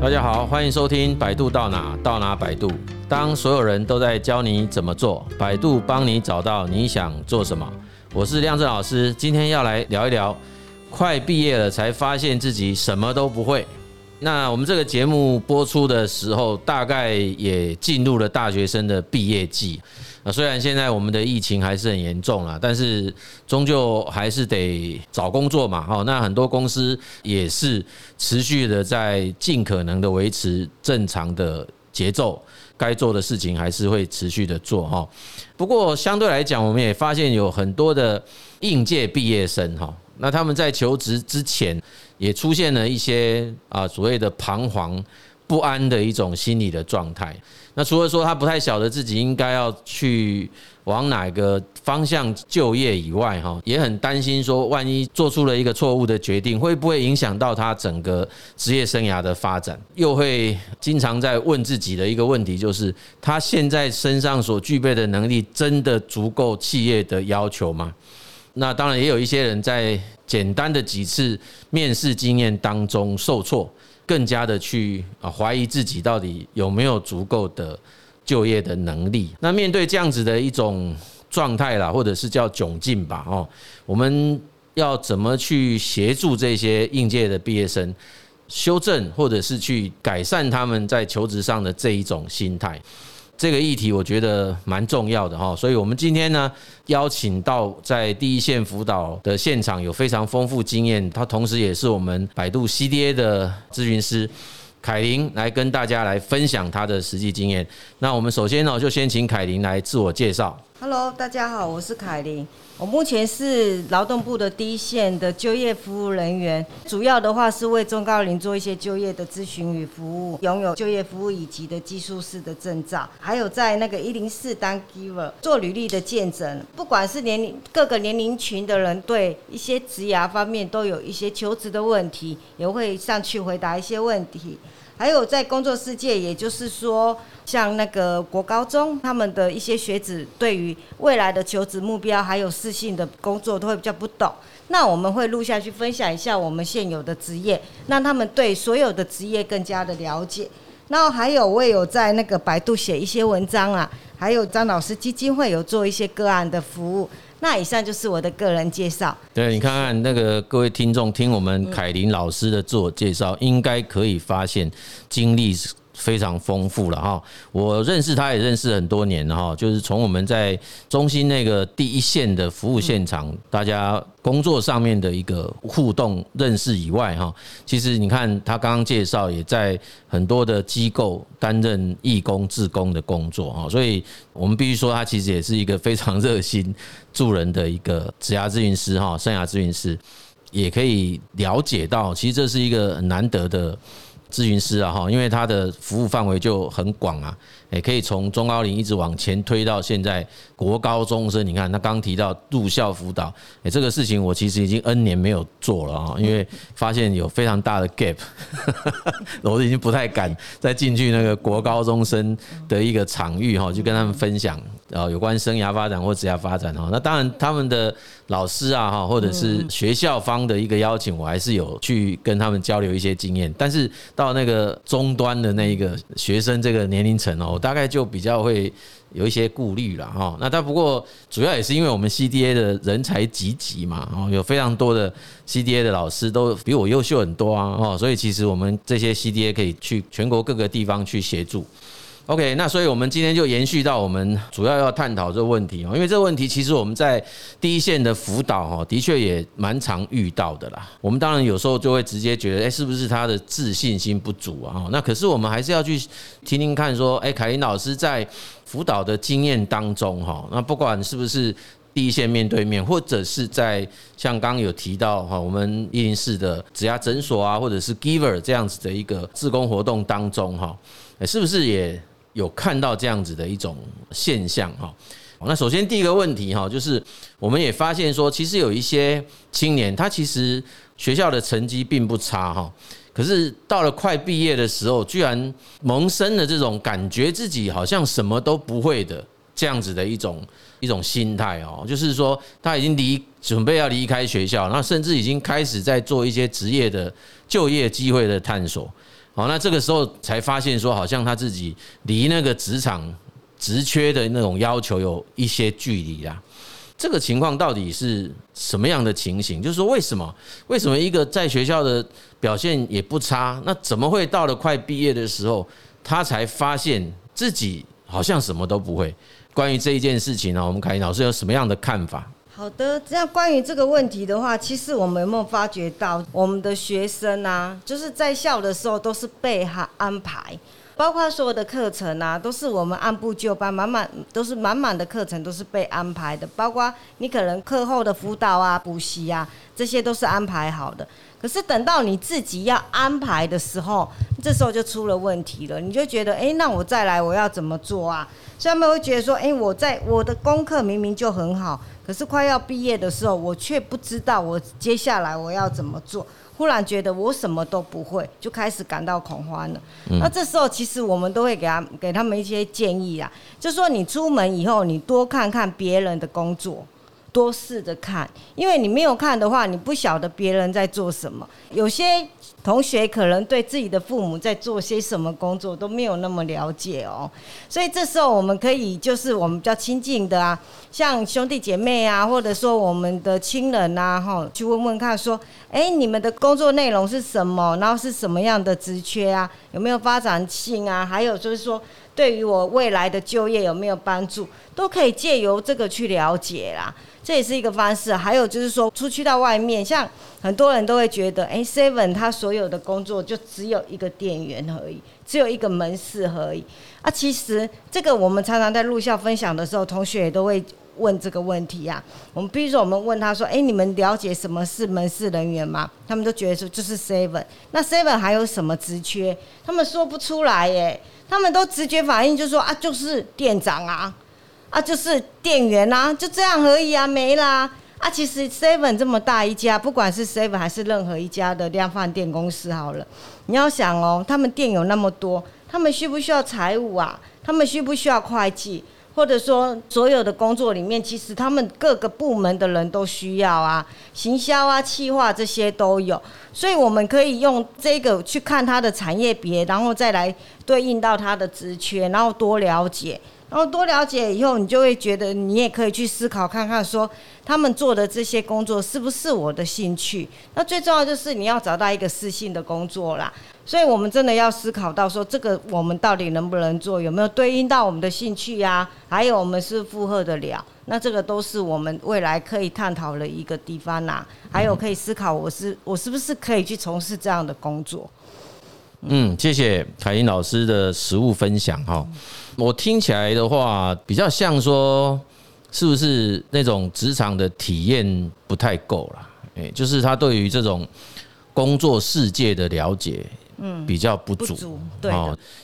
大家好，欢迎收听百度到哪到哪百度。当所有人都在教你怎么做，百度帮你找到你想做什么。我是亮正老师，今天要来聊一聊，快毕业了才发现自己什么都不会。那我们这个节目播出的时候，大概也进入了大学生的毕业季。那虽然现在我们的疫情还是很严重啦，但是终究还是得找工作嘛。哈，那很多公司也是持续的在尽可能的维持正常的节奏，该做的事情还是会持续的做。哈，不过相对来讲，我们也发现有很多的应届毕业生哈，那他们在求职之前。也出现了一些啊所谓的彷徨不安的一种心理的状态。那除了说他不太晓得自己应该要去往哪个方向就业以外，哈，也很担心说，万一做出了一个错误的决定，会不会影响到他整个职业生涯的发展？又会经常在问自己的一个问题，就是他现在身上所具备的能力，真的足够企业的要求吗？那当然也有一些人在简单的几次面试经验当中受挫，更加的去啊怀疑自己到底有没有足够的就业的能力。那面对这样子的一种状态啦，或者是叫窘境吧，哦，我们要怎么去协助这些应届的毕业生修正，或者是去改善他们在求职上的这一种心态？这个议题我觉得蛮重要的哈，所以我们今天呢邀请到在第一线辅导的现场有非常丰富经验，他同时也是我们百度 CDA 的咨询师凯琳来跟大家来分享他的实际经验。那我们首先呢就先请凯琳来自我介绍。Hello，大家好，我是凯琳。我目前是劳动部的第一线的就业服务人员，主要的话是为中高龄做一些就业的咨询与服务，拥有就业服务以及的技术式的证照，还有在那个一零四当 giver 做履历的见证。不管是年龄各个年龄群的人，对一些职涯方面都有一些求职的问题，也会上去回答一些问题。还有在工作世界，也就是说，像那个国高中他们的一些学子，对于未来的求职目标还有适性的工作都会比较不懂。那我们会录下去分享一下我们现有的职业，让他们对所有的职业更加的了解。那还有我也有在那个百度写一些文章啊，还有张老师基金会有做一些个案的服务。那以上就是我的个人介绍。对，你看看那个各位听众听我们凯琳老师的自我介绍，应该可以发现经历非常丰富了哈，我认识他也认识很多年了哈，就是从我们在中心那个第一线的服务现场，大家工作上面的一个互动认识以外哈，其实你看他刚刚介绍也在很多的机构担任义工、志工的工作哈，所以我们必须说他其实也是一个非常热心助人的一个职涯咨询师哈，生涯咨询师，也可以了解到，其实这是一个很难得的。咨询师啊，哈，因为他的服务范围就很广啊，也可以从中高龄一直往前推到现在国高中生。你看他刚提到入校辅导，哎，这个事情我其实已经 N 年没有做了啊，因为发现有非常大的 gap，我已经不太敢再进去那个国高中生的一个场域哈，就跟他们分享啊有关生涯发展或职业发展哈。那当然他们的老师啊哈，或者是学校方的一个邀请，我还是有去跟他们交流一些经验，但是。到那个终端的那一个学生这个年龄层哦，大概就比较会有一些顾虑了哈。那但不过主要也是因为我们 CDA 的人才济济嘛，哦，有非常多的 CDA 的老师都比我优秀很多啊，哦，所以其实我们这些 CDA 可以去全国各个地方去协助。OK，那所以我们今天就延续到我们主要要探讨这个问题哦，因为这个问题其实我们在第一线的辅导哈，的确也蛮常遇到的啦。我们当然有时候就会直接觉得，哎，是不是他的自信心不足啊？那可是我们还是要去听听看，说，哎，凯琳老师在辅导的经验当中哈，那不管是不是第一线面对面，或者是在像刚有提到哈，我们一零四的职涯诊所啊，或者是 Giver 这样子的一个自工活动当中哈，哎，是不是也？有看到这样子的一种现象哈，那首先第一个问题哈，就是我们也发现说，其实有一些青年，他其实学校的成绩并不差哈，可是到了快毕业的时候，居然萌生了这种感觉自己好像什么都不会的这样子的一种一种心态哦，就是说他已经离准备要离开学校，那甚至已经开始在做一些职业的就业机会的探索。好，那这个时候才发现说，好像他自己离那个职场职缺的那种要求有一些距离啦。这个情况到底是什么样的情形？就是说，为什么为什么一个在学校的表现也不差，那怎么会到了快毕业的时候，他才发现自己好像什么都不会？关于这一件事情呢，我们凯琳老师有什么样的看法？好的，这样关于这个问题的话，其实我们有没有发觉到，我们的学生啊，就是在校的时候都是被他安排。包括所有的课程啊，都是我们按部就班，满满都是满满的课程，都是被安排的。包括你可能课后的辅导啊、补习啊，这些都是安排好的。可是等到你自己要安排的时候，这时候就出了问题了。你就觉得，哎，那我再来，我要怎么做啊？所以他们会觉得说，哎，我在我的功课明明就很好，可是快要毕业的时候，我却不知道我接下来我要怎么做。忽然觉得我什么都不会，就开始感到恐慌了。那这时候其实我们都会给他给他们一些建议啊，就说你出门以后，你多看看别人的工作，多试着看，因为你没有看的话，你不晓得别人在做什么。有些同学可能对自己的父母在做些什么工作都没有那么了解哦，所以这时候我们可以就是我们比较亲近的啊，像兄弟姐妹啊，或者说我们的亲人呐，哈，去问问看说，哎，你们的工作内容是什么？然后是什么样的职缺啊？有没有发展性啊？还有就是说，对于我未来的就业有没有帮助？都可以借由这个去了解啦。这也是一个方式，还有就是说，出去到外面，像很多人都会觉得，哎，Seven 他所有的工作就只有一个店员而已，只有一个门市而已。啊，其实这个我们常常在入校分享的时候，同学也都会问这个问题呀。我们比如说，我们问他说，哎，你们了解什么是门市人员吗？他们都觉得说就是 Seven。那 Seven 还有什么职缺？他们说不出来耶，他们都直觉反应就说啊，就是店长啊。啊，就是店员啊，就这样而已啊，没啦。啊，其实 Seven 这么大一家，不管是 Seven 还是任何一家的量贩店公司，好了，你要想哦，他们店有那么多，他们需不需要财务啊？他们需不需要会计？或者说，所有的工作里面，其实他们各个部门的人都需要啊，行销啊、企划这些都有。所以我们可以用这个去看他的产业别，然后再来对应到他的职缺，然后多了解。然后多了解以后，你就会觉得你也可以去思考看看，说他们做的这些工作是不是我的兴趣？那最重要就是你要找到一个适性的工作啦。所以我们真的要思考到说，这个我们到底能不能做，有没有对应到我们的兴趣呀？还有我们是负荷得了？那这个都是我们未来可以探讨的一个地方呐。还有可以思考，我是我是不是可以去从事这样的工作？嗯，谢谢凯英老师的实务分享哈。我听起来的话，比较像说，是不是那种职场的体验不太够了？诶，就是他对于这种工作世界的了解，嗯，比较不足。对，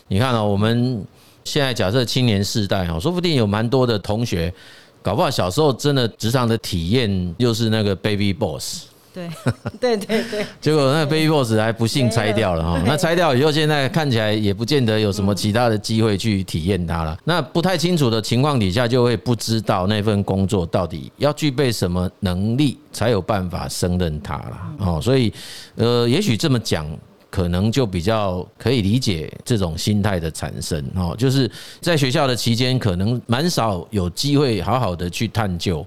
你看哦，我们现在假设青年世代哈，说不定有蛮多的同学，搞不好小时候真的职场的体验就是那个 baby boss。对 对对对，结果那个 Baby Boss 还不幸拆掉了哈，那拆掉以后，现在看起来也不见得有什么其他的机会去体验它了。那不太清楚的情况底下，就会不知道那份工作到底要具备什么能力，才有办法胜任它了。哦，所以呃，也许这么讲，可能就比较可以理解这种心态的产生。哦，就是在学校的期间，可能蛮少有机会好好的去探究。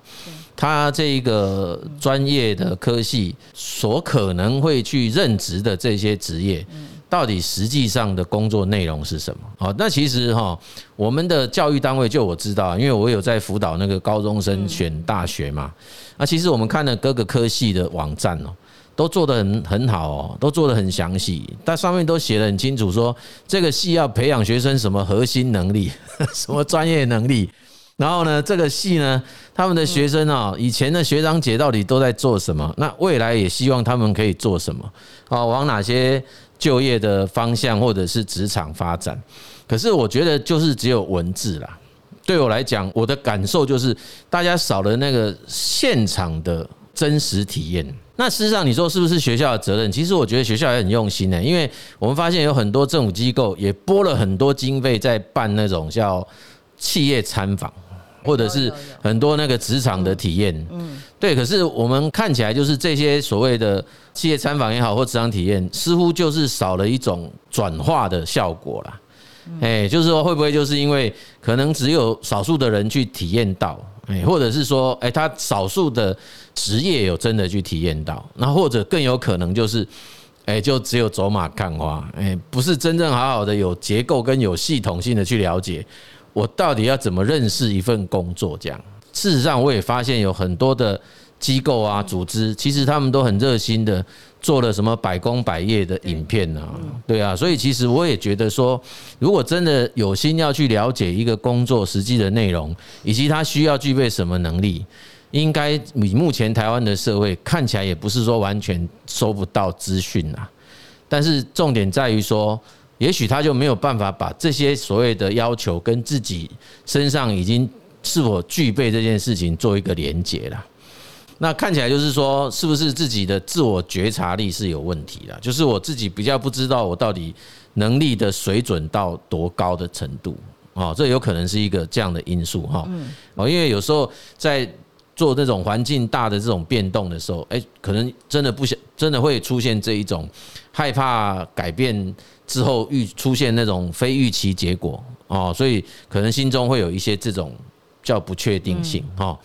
他这一个专业的科系所可能会去任职的这些职业，到底实际上的工作内容是什么？好，那其实哈，我们的教育单位就我知道，因为我有在辅导那个高中生选大学嘛。那其实我们看了各个科系的网站哦，都做得很很好哦，都做得很详细，但上面都写得很清楚，说这个系要培养学生什么核心能力，什么专业能力。然后呢，这个系呢，他们的学生啊，以前的学长姐到底都在做什么？那未来也希望他们可以做什么？啊，往哪些就业的方向或者是职场发展？可是我觉得就是只有文字啦。对我来讲，我的感受就是大家少了那个现场的真实体验。那事实上，你说是不是学校的责任？其实我觉得学校也很用心的，因为我们发现有很多政府机构也拨了很多经费在办那种叫企业参访。或者是很多那个职场的体验，嗯，对。可是我们看起来就是这些所谓的企业参访也好，或职场体验，似乎就是少了一种转化的效果啦。哎，就是说会不会就是因为可能只有少数的人去体验到，哎，或者是说，哎，他少数的职业有真的去体验到，那或者更有可能就是，哎，就只有走马看花，哎，不是真正好好的有结构跟有系统性的去了解。我到底要怎么认识一份工作？这样，事实上我也发现有很多的机构啊、组织，其实他们都很热心的做了什么百工百业的影片啊，对啊，所以其实我也觉得说，如果真的有心要去了解一个工作实际的内容，以及他需要具备什么能力，应该以目前台湾的社会看起来也不是说完全收不到资讯啊，但是重点在于说。也许他就没有办法把这些所谓的要求跟自己身上已经是否具备这件事情做一个连结了。那看起来就是说，是不是自己的自我觉察力是有问题的？就是我自己比较不知道我到底能力的水准到多高的程度哦，这有可能是一个这样的因素哈。哦，因为有时候在做这种环境大的这种变动的时候，哎，可能真的不想，真的会出现这一种害怕改变。之后预出现那种非预期结果哦，所以可能心中会有一些这种叫不确定性哈。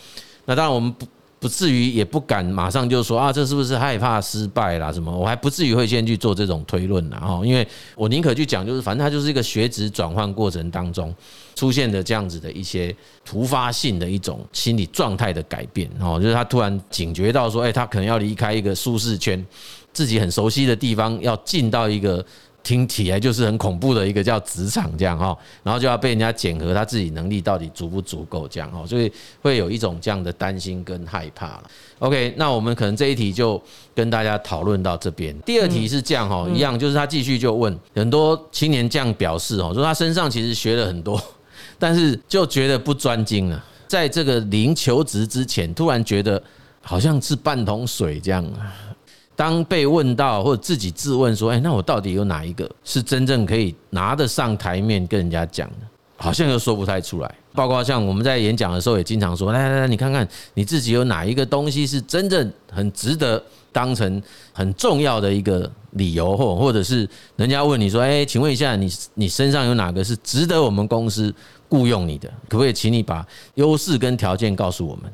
那当然我们不不至于也不敢马上就说啊，这是不是害怕失败啦什么？我还不至于会先去做这种推论啦哈，因为我宁可去讲，就是反正它就是一个学职转换过程当中出现的这样子的一些突发性的一种心理状态的改变哦，就是他突然警觉到说，哎，他可能要离开一个舒适圈，自己很熟悉的地方，要进到一个。听起来就是很恐怖的一个叫职场这样哈，然后就要被人家检核他自己能力到底足不足够这样哈，所以会有一种这样的担心跟害怕了。OK，那我们可能这一题就跟大家讨论到这边。第二题是这样哈，一样就是他继续就问很多青年这样表示哦，说他身上其实学了很多，但是就觉得不专精了，在这个临求职之前，突然觉得好像是半桶水这样。当被问到或者自己自问说：“哎，那我到底有哪一个是真正可以拿得上台面跟人家讲的？”好像又说不太出来。包括像我们在演讲的时候也经常说：“来来来，你看看你自己有哪一个东西是真正很值得当成很重要的一个理由，或或者是人家问你说：‘哎，请问一下，你你身上有哪个是值得我们公司雇佣你的？可不可以请你把优势跟条件告诉我们？’”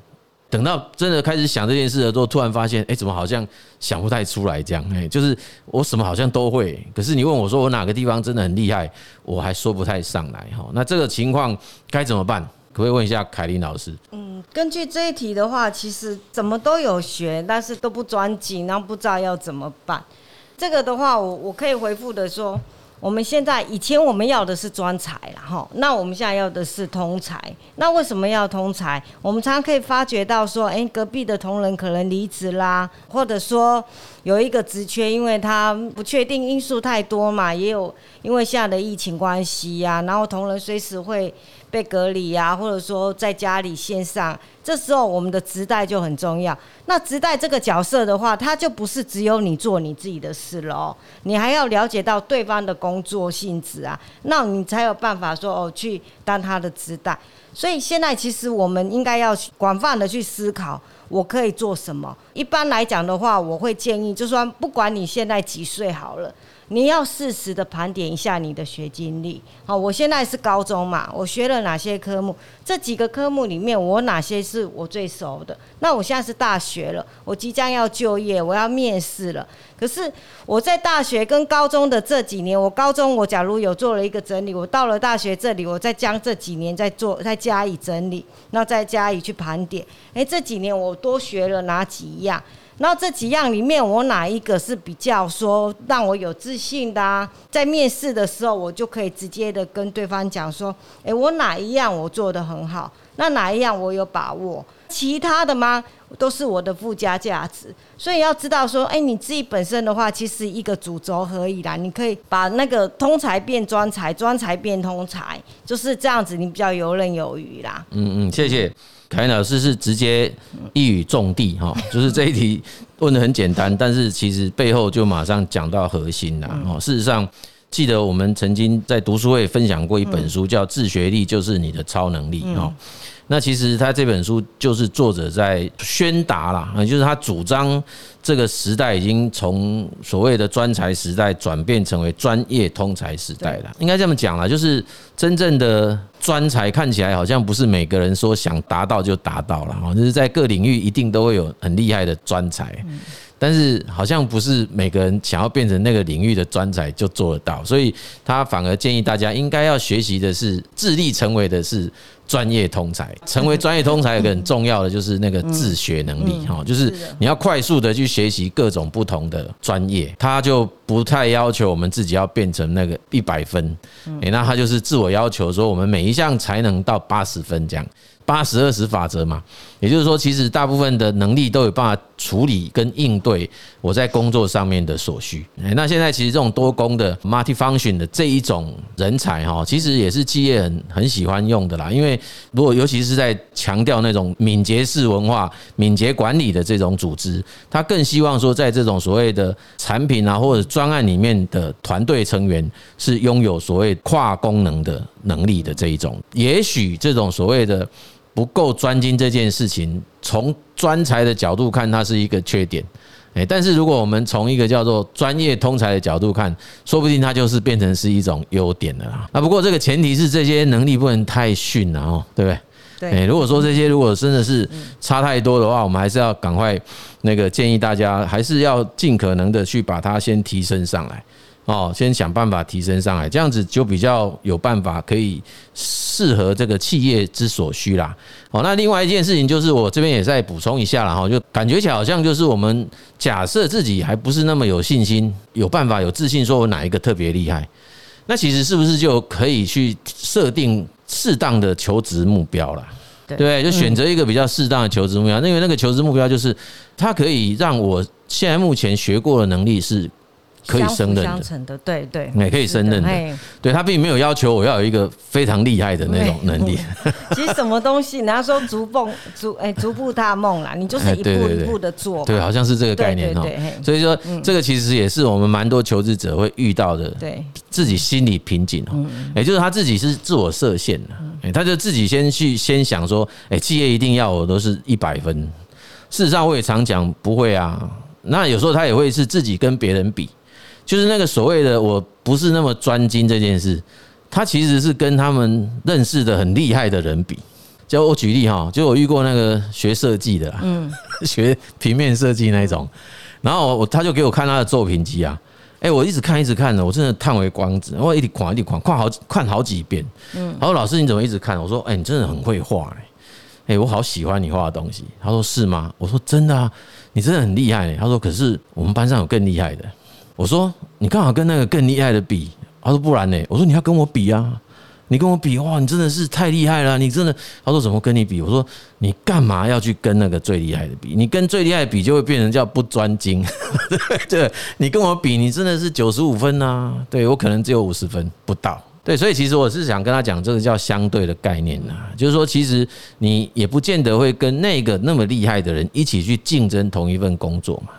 等到真的开始想这件事的时候，突然发现，哎，怎么好像想不太出来这样？哎，就是我什么好像都会，可是你问我说我哪个地方真的很厉害，我还说不太上来哈。那这个情况该怎么办？可不可以问一下凯琳老师？嗯，根据这一题的话，其实怎么都有学，但是都不专精，然后不知道要怎么办。这个的话，我我可以回复的说。我们现在以前我们要的是专才啦，哈，那我们现在要的是通才。那为什么要通才？我们常常可以发觉到说，诶，隔壁的同仁可能离职啦，或者说有一个职缺，因为他不确定因素太多嘛，也有因为现在的疫情关系呀，然后同仁随时会。被隔离呀，或者说在家里线上，这时候我们的直代就很重要。那直代这个角色的话，他就不是只有你做你自己的事了哦，你还要了解到对方的工作性质啊，那你才有办法说哦去当他的直代。所以现在其实我们应该要广泛的去思考，我可以做什么。一般来讲的话，我会建议，就是说不管你现在几岁好了。你要适时的盘点一下你的学经历。好，我现在是高中嘛，我学了哪些科目？这几个科目里面，我哪些是我最熟的？那我现在是大学了，我即将要就业，我要面试了。可是我在大学跟高中的这几年，我高中我假如有做了一个整理，我到了大学这里，我再将这几年再做再加以整理，那再加以去盘点。诶，这几年我多学了哪几样？然后这几样里面，我哪一个是比较说让我有自信的啊？在面试的时候，我就可以直接的跟对方讲说：“诶，我哪一样我做得很好？那哪一样我有把握？其他的吗？都是我的附加价值。所以要知道说，诶，你自己本身的话，其实一个主轴而已啦。你可以把那个通才变专才，专才变通才，就是这样子，你比较游刃有余啦。”嗯嗯，谢谢。凯恩老师是直接一语中的哈，就是这一题问的很简单，但是其实背后就马上讲到核心了哦。事实上，记得我们曾经在读书会分享过一本书，叫《自学力就是你的超能力》哈。那其实他这本书就是作者在宣达啦，啊，就是他主张这个时代已经从所谓的专才时代转变成为专业通才时代了。应该这么讲啦，就是真正的专才看起来好像不是每个人说想达到就达到了哈，就是在各领域一定都会有很厉害的专才。但是好像不是每个人想要变成那个领域的专才就做得到，所以他反而建议大家应该要学习的是致力成为的是专业通才。成为专业通才有个很重要的就是那个自学能力哈，就是你要快速的去学习各种不同的专业。他就不太要求我们自己要变成那个一百分，诶，那他就是自我要求说我们每一项才能到八十分这样。八十二十法则嘛，也就是说，其实大部分的能力都有办法处理跟应对我在工作上面的所需。那现在其实这种多工的 multi-function 的这一种人才哈，其实也是企业很很喜欢用的啦。因为如果尤其是在强调那种敏捷式文化、敏捷管理的这种组织，他更希望说，在这种所谓的产品啊或者专案里面的团队成员是拥有所谓跨功能的能力的这一种。也许这种所谓的不够专精这件事情，从专才的角度看，它是一个缺点。诶，但是如果我们从一个叫做专业通才的角度看，说不定它就是变成是一种优点的啦。啊，不过这个前提是这些能力不能太逊了哦，对不对？对。诶，如果说这些如果真的是差太多的话，我们还是要赶快那个建议大家，还是要尽可能的去把它先提升上来。哦，先想办法提升上来，这样子就比较有办法可以适合这个企业之所需啦。好，那另外一件事情就是我这边也再补充一下了，哈，就感觉起来好像就是我们假设自己还不是那么有信心、有办法、有自信，说我哪一个特别厉害，那其实是不是就可以去设定适当的求职目标了？对，就选择一个比较适当的求职目标，因为那个求职目标就是它可以让我现在目前学过的能力是。可以胜任的，对对，也可以胜任的。对，他并没有要求我要有一个非常厉害的那种能力。其实什么东西，人家说逐梦逐哎逐步踏梦啦，你就是一步一步的做。对，好像是这个概念哈。所以说，这个其实也是我们蛮多求职者会遇到的。对，自己心理瓶颈哦，也就是他自己是自我设限的，他就自己先去先想说，哎，企业一定要我都是一百分。事实上，我也常讲不会啊。那有时候他也会是自己跟别人比。就是那个所谓的我不是那么专精这件事，他其实是跟他们认识的很厉害的人比。就我举例哈，就我遇过那个学设计的，嗯，学平面设计那种，然后我他就给我看他的作品集啊，哎，我一直看一直看的，我真的叹为观止，我一直看一直看，看好看好几遍。嗯，他说老师你怎么一直看？我说哎，你真的很会画哎，哎，我好喜欢你画的东西。他说是吗？我说真的啊，你真的很厉害。他说可是我们班上有更厉害的。我说你刚好跟那个更厉害的比，他说不然呢？我说你要跟我比啊，你跟我比哇，你真的是太厉害了，你真的。他说怎么跟你比？我说你干嘛要去跟那个最厉害的比？你跟最厉害的比就会变成叫不专精。对，你跟我比，你真的是九十五分啊，对我可能只有五十分不到。对，所以其实我是想跟他讲这个叫相对的概念呐，就是说其实你也不见得会跟那个那么厉害的人一起去竞争同一份工作嘛。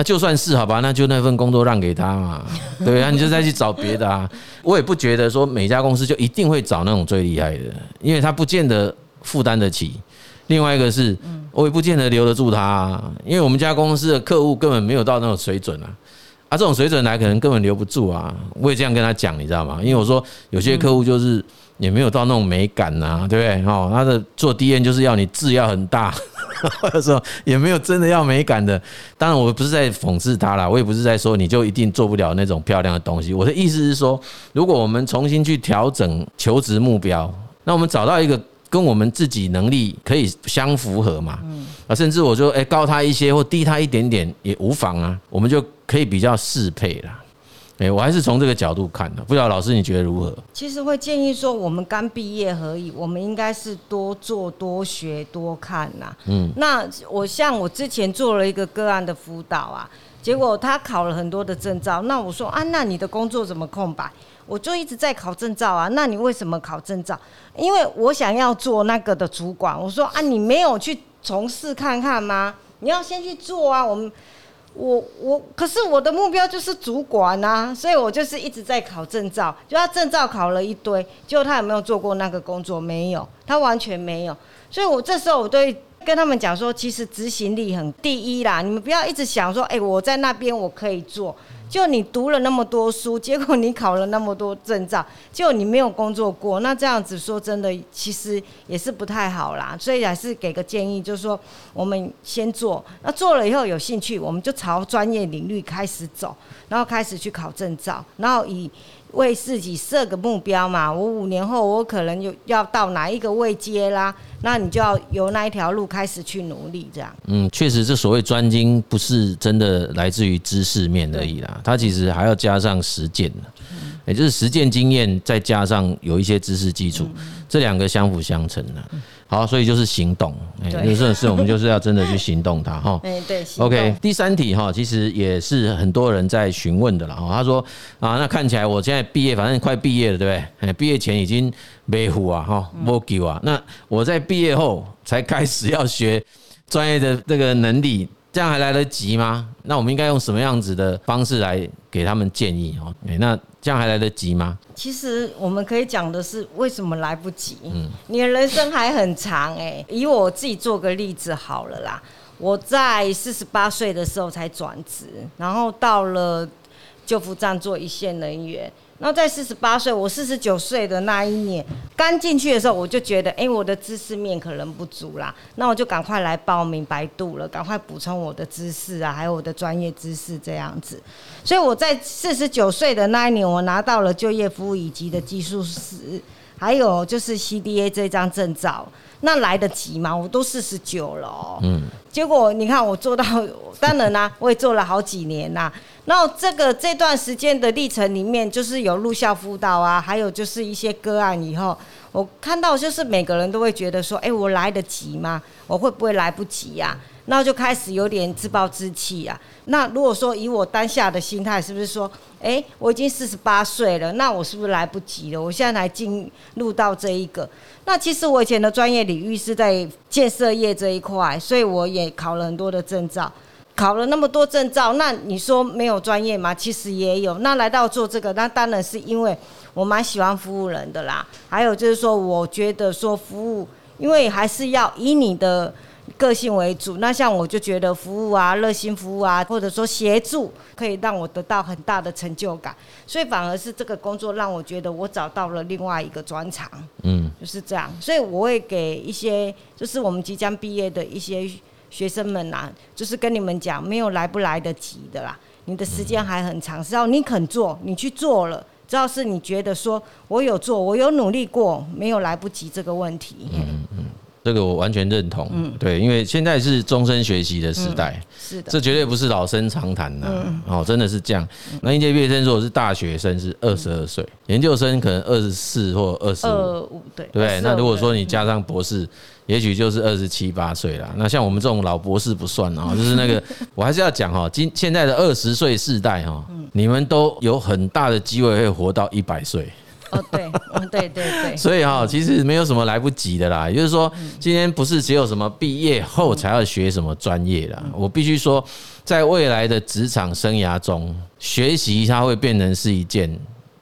那就算是好吧，那就那份工作让给他嘛，对啊，你就再去找别的啊。我也不觉得说每家公司就一定会找那种最厉害的，因为他不见得负担得起。另外一个是，我也不见得留得住他，因为我们家公司的客户根本没有到那种水准啊。啊，这种水准来可能根本留不住啊。我也这样跟他讲，你知道吗？因为我说有些客户就是也没有到那种美感呐，对不对？哦，他的做 D N 就是要你字要很大。或者说也没有真的要美感的，当然我不是在讽刺他啦，我也不是在说你就一定做不了那种漂亮的东西。我的意思是说，如果我们重新去调整求职目标，那我们找到一个跟我们自己能力可以相符合嘛，啊，甚至我说诶高他一些或低他一点点也无妨啊，我们就可以比较适配了。哎，我还是从这个角度看的，不知道老师你觉得如何？其实会建议说，我们刚毕业而已，我们应该是多做多学多看呐。嗯，那我像我之前做了一个个案的辅导啊，结果他考了很多的证照，那我说啊，那你的工作怎么空白？我就一直在考证照啊，那你为什么考证照？因为我想要做那个的主管。我说啊，你没有去从事看看吗？你要先去做啊，我们。我我可是我的目标就是主管啊，所以我就是一直在考证照，就他证照考了一堆，结果他有没有做过那个工作？没有，他完全没有。所以我这时候我对跟他们讲说，其实执行力很第一啦，你们不要一直想说，哎，我在那边我可以做。就你读了那么多书，结果你考了那么多证照，就你没有工作过，那这样子说真的，其实也是不太好啦。所以还是给个建议，就是说我们先做，那做了以后有兴趣，我们就朝专业领域开始走，然后开始去考证照，然后以。为自己设个目标嘛，我五年后我可能就要到哪一个位阶啦，那你就要由那一条路开始去努力，这样。嗯，确实，这所谓专精不是真的来自于知识面而已啦，它其实还要加上实践，也就是实践经验再加上有一些知识基础，这两个相辅相成的。好，所以就是行动，哎，有这种事我们就是要真的去行动它哈。哎，对。OK，第三题哈，其实也是很多人在询问的了哈。他说啊，那看起来我现在毕业，反正快毕业了，对不对？哎，毕业前已经没糊啊哈，没救啊。那我在毕业后才开始要学专业的这个能力。这样还来得及吗？那我们应该用什么样子的方式来给他们建议哦？那这样还来得及吗？其实我们可以讲的是，为什么来不及？嗯，你的人生还很长哎。以我自己做个例子好了啦，我在四十八岁的时候才转职，然后到了救护站做一线人员。那在四十八岁，我四十九岁的那一年，刚进去的时候，我就觉得，哎，我的知识面可能不足啦，那我就赶快来报名百度了，赶快补充我的知识啊，还有我的专业知识这样子。所以我在四十九岁的那一年，我拿到了就业服务以及的技术师，还有就是 CDA 这张证照。那来得及吗？我都四十九了哦。嗯。结果你看，我做到，当然啦，我也做了好几年呐。那这个这段时间的历程里面，就是有入校辅导啊，还有就是一些个案以后，我看到就是每个人都会觉得说，哎，我来得及吗？我会不会来不及呀？那就开始有点自暴自弃啊。那如果说以我当下的心态，是不是说，哎，我已经四十八岁了，那我是不是来不及了？我现在才进入到这一个。那其实我以前的专业领域是在建设业这一块，所以我也考了很多的证照，考了那么多证照，那你说没有专业吗？其实也有。那来到做这个，那当然是因为我蛮喜欢服务人的啦。还有就是说，我觉得说服务，因为还是要以你的。个性为主，那像我就觉得服务啊、热心服务啊，或者说协助，可以让我得到很大的成就感，所以反而是这个工作让我觉得我找到了另外一个专长，嗯，就是这样，所以我会给一些就是我们即将毕业的一些学生们呐，就是跟你们讲，没有来不来得及的啦，你的时间还很长，只要你肯做，你去做了，只要是你觉得说我有做，我有努力过，没有来不及这个问题。嗯嗯。这个我完全认同，嗯，对，因为现在是终身学习的时代，是的，这绝对不是老生常谈呐，哦，真的是这样。那应届毕业生如果是大学生是二十二岁，研究生可能二十四或二十五，对对。那如果说你加上博士，也许就是二十七八岁了。那像我们这种老博士不算啊，就是那个，我还是要讲哈，今现在的二十岁世代哈，你们都有很大的机会会活到一百岁。哦，对，嗯，对对对，所以哈，其实没有什么来不及的啦。也就是说，今天不是只有什么毕业后才要学什么专业啦。我必须说，在未来的职场生涯中，学习它会变成是一件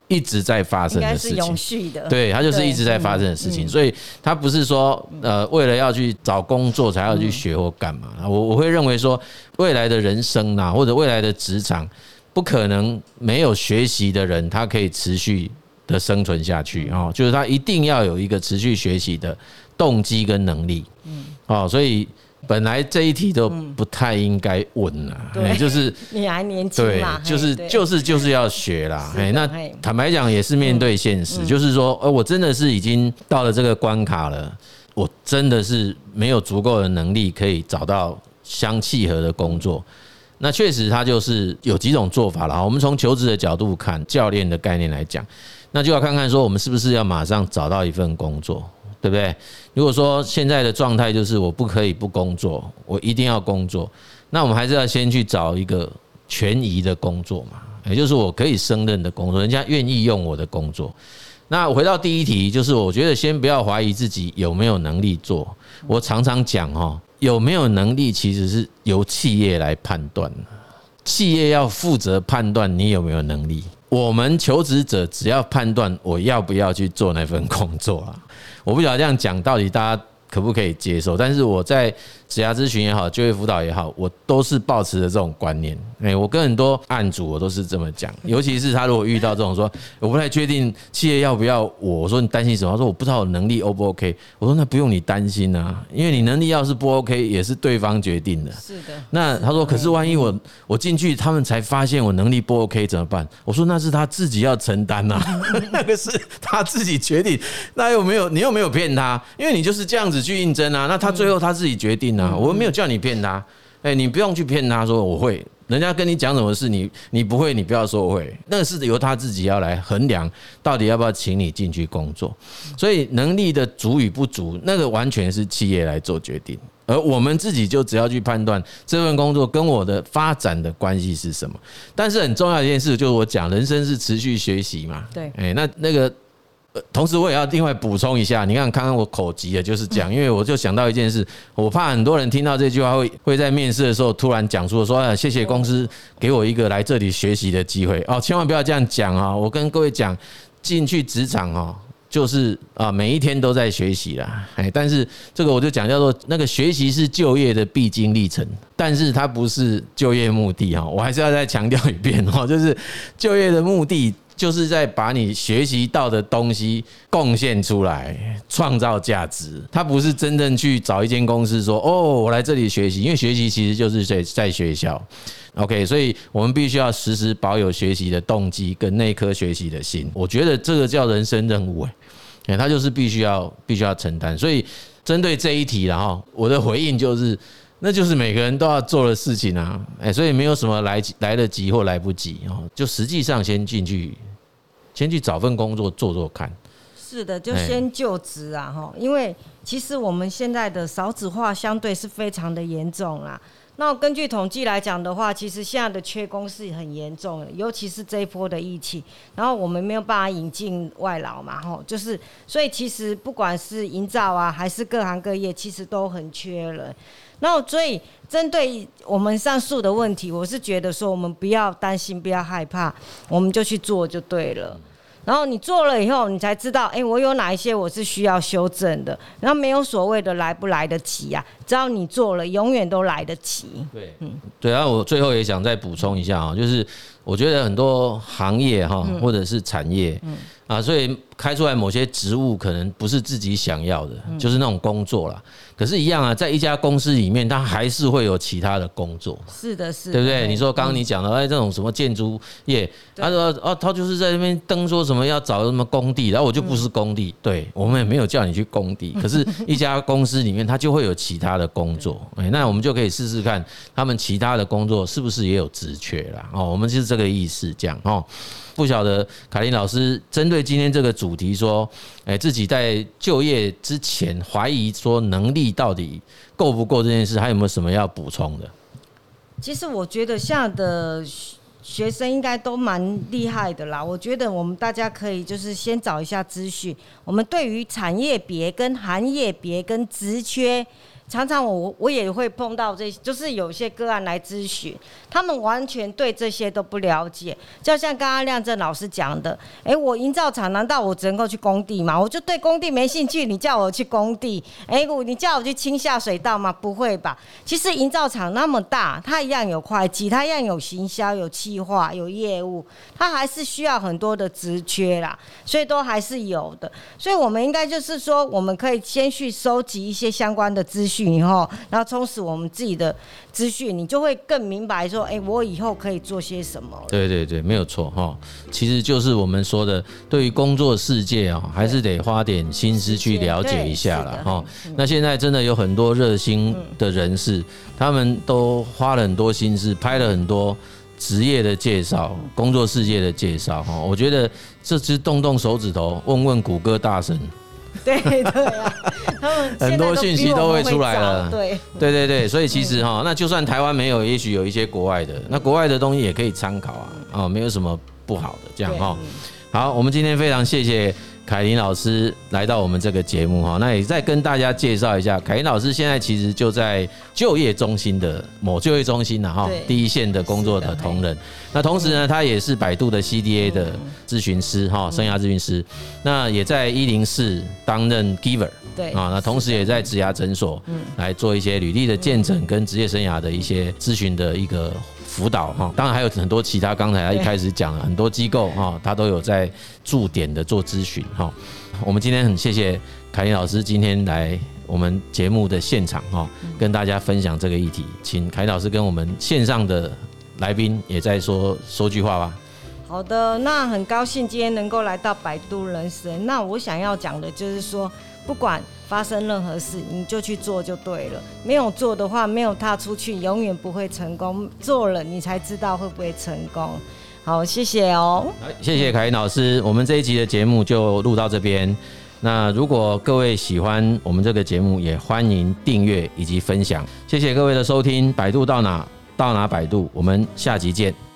一直在发生的事情，永续的。对，它就是一直在发生的事情。所以它不是说呃，为了要去找工作才要去学或干嘛。我我会认为说，未来的人生呐，或者未来的职场，不可能没有学习的人，他可以持续。的生存下去哦，就是他一定要有一个持续学习的动机跟能力，嗯，哦，所以本来这一题都不太应该问了，对，就是 你还年轻嘛，对，就是就是就是要学啦，哎，那坦白讲也是面对现实，就是说，呃，我真的是已经到了这个关卡了，我真的是没有足够的能力可以找到相契合的工作，那确实他就是有几种做法了，我们从求职的角度看，教练的概念来讲。那就要看看说我们是不是要马上找到一份工作，对不对？如果说现在的状态就是我不可以不工作，我一定要工作，那我们还是要先去找一个权宜的工作嘛，也就是我可以胜任的工作，人家愿意用我的工作。那回到第一题，就是我觉得先不要怀疑自己有没有能力做。我常常讲哈，有没有能力其实是由企业来判断。企业要负责判断你有没有能力，我们求职者只要判断我要不要去做那份工作啊。我不晓得这样讲到底大家可不可以接受，但是我在。职涯咨询也好，就业辅导也好，我都是保持着这种观念。哎，我跟很多案主我都是这么讲，尤其是他如果遇到这种说我不太确定企业要不要我，我说你担心什么？他说我不知道我能力 O 不 OK。我说那不用你担心啊，因为你能力要是不 OK，也是对方决定的。是的。那他说，可是万一我我进去，他们才发现我能力不 OK 怎么办？我说那是他自己要承担呐，那个是他自己决定。那又没有你又没有骗他，因为你就是这样子去应征啊。那他最后他自己决定啊。我没有叫你骗他，哎，你不用去骗他说我会，人家跟你讲什么事，你你不会，你不要说我会，那个是由他自己要来衡量，到底要不要请你进去工作。所以能力的足与不足，那个完全是企业来做决定，而我们自己就只要去判断这份工作跟我的发展的关系是什么。但是很重要的一件事就是我讲，人生是持续学习嘛，对，哎，那那个。同时，我也要另外补充一下，你看，刚刚我口急的就是讲，因为我就想到一件事，我怕很多人听到这句话会会在面试的时候突然讲出说，谢谢公司给我一个来这里学习的机会哦，千万不要这样讲啊！我跟各位讲，进去职场哦，就是啊，每一天都在学习啦。哎，但是这个我就讲叫做那个学习是就业的必经历程，但是它不是就业目的哈，我还是要再强调一遍哦，就是就业的目的。就是在把你学习到的东西贡献出来，创造价值。他不是真正去找一间公司说：“哦，我来这里学习。”因为学习其实就是在在学校。OK，所以我们必须要时时保有学习的动机跟那颗学习的心。我觉得这个叫人生任务哎，他就是必须要必须要承担。所以针对这一题，然后我的回应就是。那就是每个人都要做的事情啊，哎，所以没有什么来来得及或来不及哦，就实际上先进去，先去找份工作做做看。是的，就先就职啊，哈，因为其实我们现在的少子化相对是非常的严重啦。那根据统计来讲的话，其实现在的缺工是很严重的，尤其是这一波的疫情，然后我们没有办法引进外劳嘛，吼，就是所以其实不管是营造啊，还是各行各业，其实都很缺人。那所以针对我们上述的问题，我是觉得说，我们不要担心，不要害怕，我们就去做就对了。然后你做了以后，你才知道，哎，我有哪一些我是需要修正的。然后没有所谓的来不来得及啊，只要你做了，永远都来得及。对，嗯，对。啊我最后也想再补充一下啊，就是我觉得很多行业哈，或者是产业，嗯啊，所以开出来某些职务可能不是自己想要的，就是那种工作啦。可是，一样啊，在一家公司里面，他还是会有其他的工作。是的，是，对不对？你说刚刚你讲的，哎，这种什么建筑业，他说哦，他就是在那边登说什么要找什么工地，然后我就不是工地。对，我们也没有叫你去工地。可是，一家公司里面，他就会有其他的工作。哎，那我们就可以试试看，他们其他的工作是不是也有职缺啦？哦，我们就是这个意思，这样哦。不晓得凯琳老师针对今天这个主主题说，哎，自己在就业之前怀疑说能力到底够不够这件事，还有没有什么要补充的？其实我觉得现在的学生应该都蛮厉害的啦。我觉得我们大家可以就是先找一下资讯，我们对于产业别、跟行业别、跟职缺。常常我我也会碰到这，就是有些个案来咨询，他们完全对这些都不了解。就像刚刚亮正老师讲的，哎，我营造厂难道我只能够去工地吗？我就对工地没兴趣，你叫我去工地，哎，我你叫我去清下水道吗？不会吧？其实营造厂那么大，它一样有会计，它一样有行销、有企划、有业务，它还是需要很多的职缺啦，所以都还是有的。所以我们应该就是说，我们可以先去收集一些相关的资讯。以后，然后充实我们自己的资讯，你就会更明白说，哎，我以后可以做些什么。对对对，没有错哈。其实就是我们说的，对于工作世界啊，还是得花点心思去了解一下了哈。那现在真的有很多热心的人士，他们都花了很多心思，拍了很多职业的介绍、工作世界的介绍哈。我觉得这只动动手指头，问问谷歌大神。对对啊，他们很多讯息都会出来了。对对对对，所以其实哈，那就算台湾没有，也许有一些国外的，那国外的东西也可以参考啊。哦，没有什么不好的这样哈。好，我们今天非常谢谢凯琳老师来到我们这个节目哈，那也再跟大家介绍一下，凯琳老师现在其实就在就业中心的某就业中心呢哈，第一线的工作的同仁。那同时呢，他也是百度的 CDA 的咨询师哈，生涯咨询师。那也在一零四担任 Giver，对啊，那同时也在职涯诊所来做一些履历的见证跟职业生涯的一些咨询的一个。辅导哈，当然还有很多其他，刚才他一开始讲了很多机构哈，他都有在驻点的做咨询哈。我们今天很谢谢凯琳老师今天来我们节目的现场哈，跟大家分享这个议题，请凯琳老师跟我们线上的来宾也再说说句话吧。好的，那很高兴今天能够来到百度人生。那我想要讲的就是说，不管发生任何事，你就去做就对了。没有做的话，没有踏出去，永远不会成功。做了，你才知道会不会成功。好，谢谢哦。谢谢凯琳老师。我们这一集的节目就录到这边。那如果各位喜欢我们这个节目，也欢迎订阅以及分享。谢谢各位的收听。百度到哪到哪百度，我们下集见。